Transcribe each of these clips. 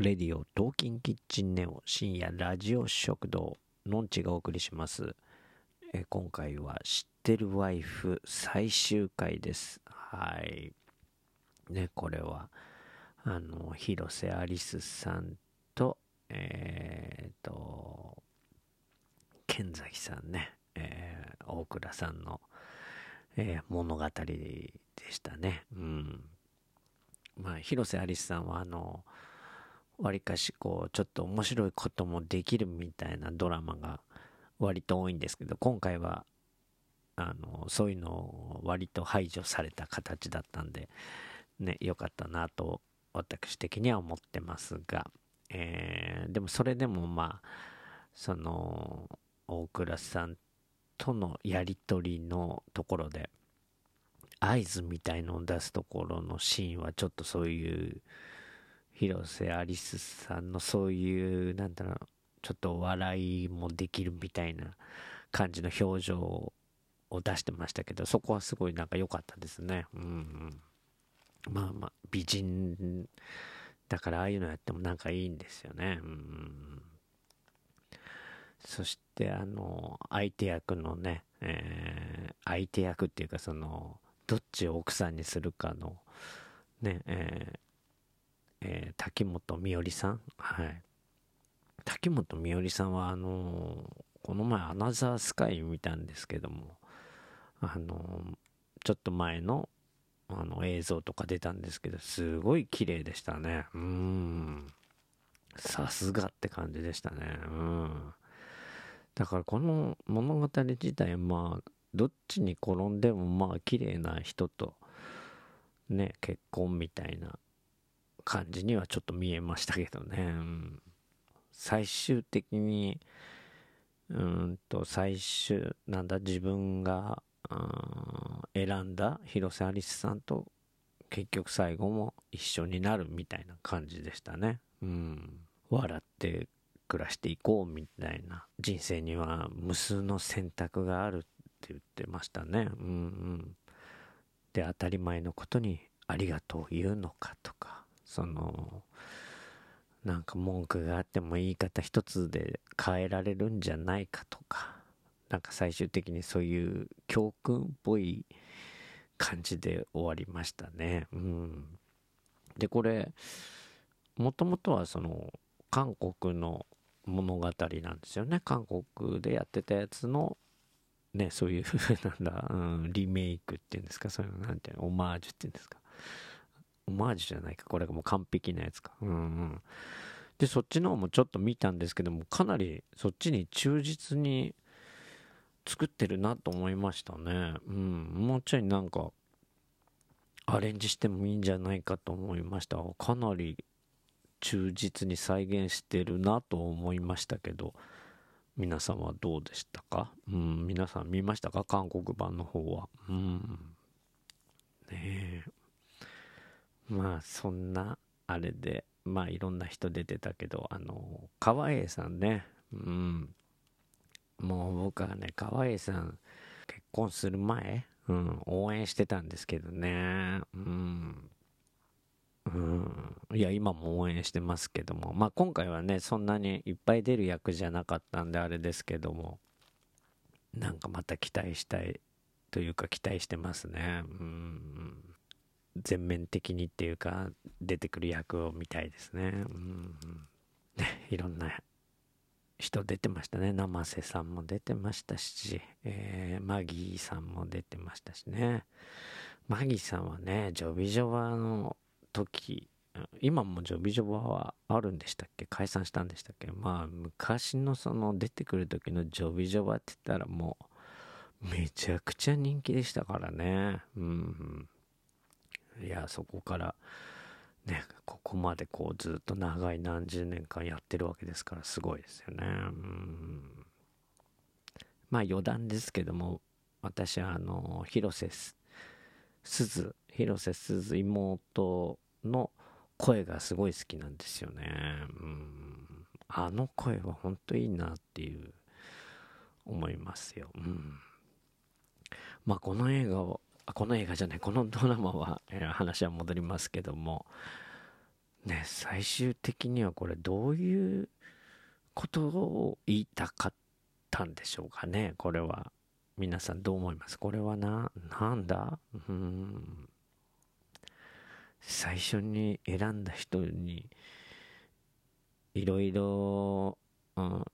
レディオトーキンキッチンネオ深夜ラジオ食堂のんちがお送りします。え今回は知ってるワイフ最終回です。はい。ねこれはあの広瀬アリスさんとえっ、と剣崎さんね、えー、大倉さんの、えー、物語でしたね。うん。まあ広瀬アリスさんはあのわりかしこうちょっと面白いこともできるみたいなドラマが割と多いんですけど今回はあのそういうのを割と排除された形だったんでね良かったなと私的には思ってますが、えー、でもそれでもまあその大倉さんとのやり取りのところで合図みたいのを出すところのシーンはちょっとそういう広瀬アリスさんのそういう、なんだろう、ちょっと笑いもできるみたいな感じの表情を出してましたけど、そこはすごいなんか良かったですね。うん、うん。まあまあ、美人だからああいうのやってもなんかいいんですよね。うん。そして、あの、相手役のね、えー、相手役っていうかその、どっちを奥さんにするかの、ね、えーえー、滝本美織さん。はい。滝本美織さんは、あのー、この前、アナザースカイ見たんですけども、あのー、ちょっと前の、あの、映像とか出たんですけど、すごい綺麗でしたね。うん。さすがって感じでしたね。うん。だからこの物語自体、まあ、どっちに転んでもまあ綺麗な人とね、結婚みたいな感じにはちょっと見えましたけどね。うん、最終的に、うんと、最終、なんだ、自分が、うん選んだ広瀬アリスさんと結局最後も一緒になるみたいな感じでしたね。うん。笑って暮らしていこうみたいな。人生には無数の選択があるって言ってましたね。うんうん。で、当たり前のことにありがとう言うのかとか。その、なんか文句があっても言い方一つで変えられるんじゃないかとか、なんか最終的にそういう教訓っぽい感じで終わりましたね。うん。で、これ、もともとはその、韓国の物語なんですよね。韓国でやってたやつの、ね、そういうなんだ、うん、リメイクっていうんですか、そういうの、なんていうの、オマージュっていうんですか。オマージュじゃないか。これがもう完璧なやつか。うんうん。で、そっちの方もちょっと見たんですけども、かなりそっちに忠実に作ってるなと思いましたね。うん。もうちょいなんか、アレンジしてもいいんじゃないかと思いました。かなり忠実に再現してるなと思いましたけど、皆さんはどうでしたか？うん、皆さん見ましたか？韓国版の方は。うん。ねえ。まあそんなあれでまあいろんな人出てたけどあの川栄さんね。うん。もう僕はね川栄さん結婚する前、うん、応援してたんですけどね。うん。うん、いや今も応援してますけども。まあ今回はねそんなにいっぱい出る役じゃなかったんであれですけども。なんかまた期待したいというか期待してますね。うん全面的にっていうか出てくる役を見たいですね。うん、いろんな人出てましたね。生瀬さんも出てましたし、えー、マギーさんも出てましたしね。マギーさんはね、ジョビジョバの時、今もジョビジョバはあるんでしたっけ？解散したんでしたっけ？まあ、昔のその出てくる時のジョビジョバって言ったらもう、めちゃくちゃ人気でしたからね。うん。いやそこからねここまでこうずっと長い何十年間やってるわけですからすごいですよね。うん。まあ余談ですけども私はあの広瀬すず広瀬すず妹の声がすごい好きなんですよね。うん。あの声は本当いいなっていう思いますよ。うん。まあこの映画この映画じゃない、このドラマは、えー、話は戻りますけども、ね、最終的にはこれどういうことを言いたかったんでしょうかね、これは。皆さんどう思います？これはな、なんだ？うん。最初に選んだ人に、いろいろ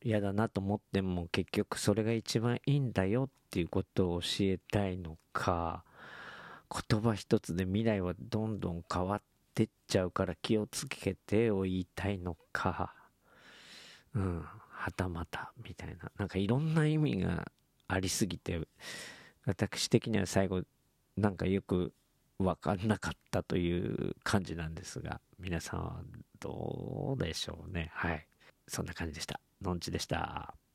嫌だなと思っても結局それが一番いいんだよっていうことを教えたいのか、言葉一つで未来はどんどん変わってっちゃうから気をつけてを言いたいのか、うん、はたまたみたいな、なんかいろんな意味がありすぎて、私的には最後、なんかよく分かんなかったという感じなんですが、皆さんはどうでしょうね。はい。そんな感じでした。のんちでした。